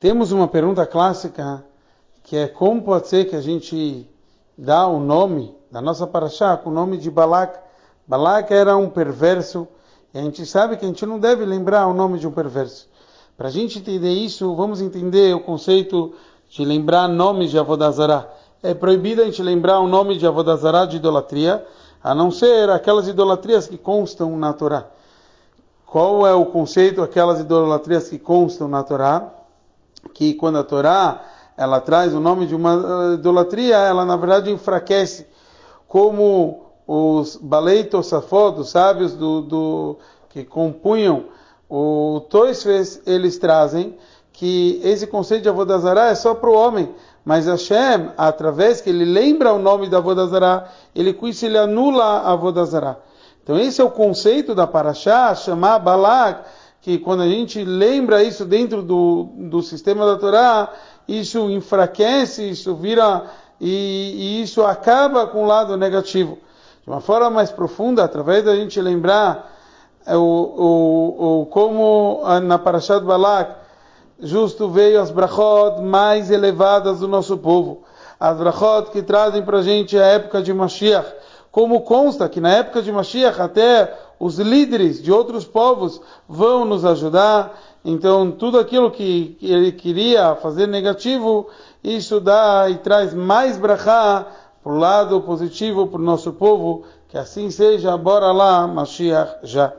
Temos uma pergunta clássica que é como pode ser que a gente dá o nome da nossa paraxá com o nome de Balak. Balak era um perverso e a gente sabe que a gente não deve lembrar o nome de um perverso. Para a gente entender isso, vamos entender o conceito de lembrar nomes de Avodazará. É proibido a gente lembrar o nome de Avodazará de idolatria, a não ser aquelas idolatrias que constam na Torá. Qual é o conceito aquelas idolatrias que constam na Torá? Que quando a Torá ela traz o nome de uma idolatria, ela na verdade enfraquece, como os baleitos safot, os sábios do, do, que compunham o Toisves, eles trazem que esse conceito de Avodazará é só para o homem, mas Hashem, através que ele lembra o nome da Avodazará, ele com isso ele anula a Avodazará. Então esse é o conceito da Paraxá, chamar Balak, que quando a gente lembra isso dentro do, do sistema da Torá, isso enfraquece, isso vira e, e, isso acaba com o lado negativo. De uma forma mais profunda, através da gente lembrar o, o, o como na Parashat Balak, justo veio as brachot mais elevadas do nosso povo. As brachot que trazem para a gente a época de Mashiach. Como consta que na época de Mashiach até os líderes de outros povos vão nos ajudar. Então, tudo aquilo que ele queria fazer negativo, isso dá e traz mais brachá para o lado positivo para o nosso povo. Que assim seja. Bora lá, Mashiach já.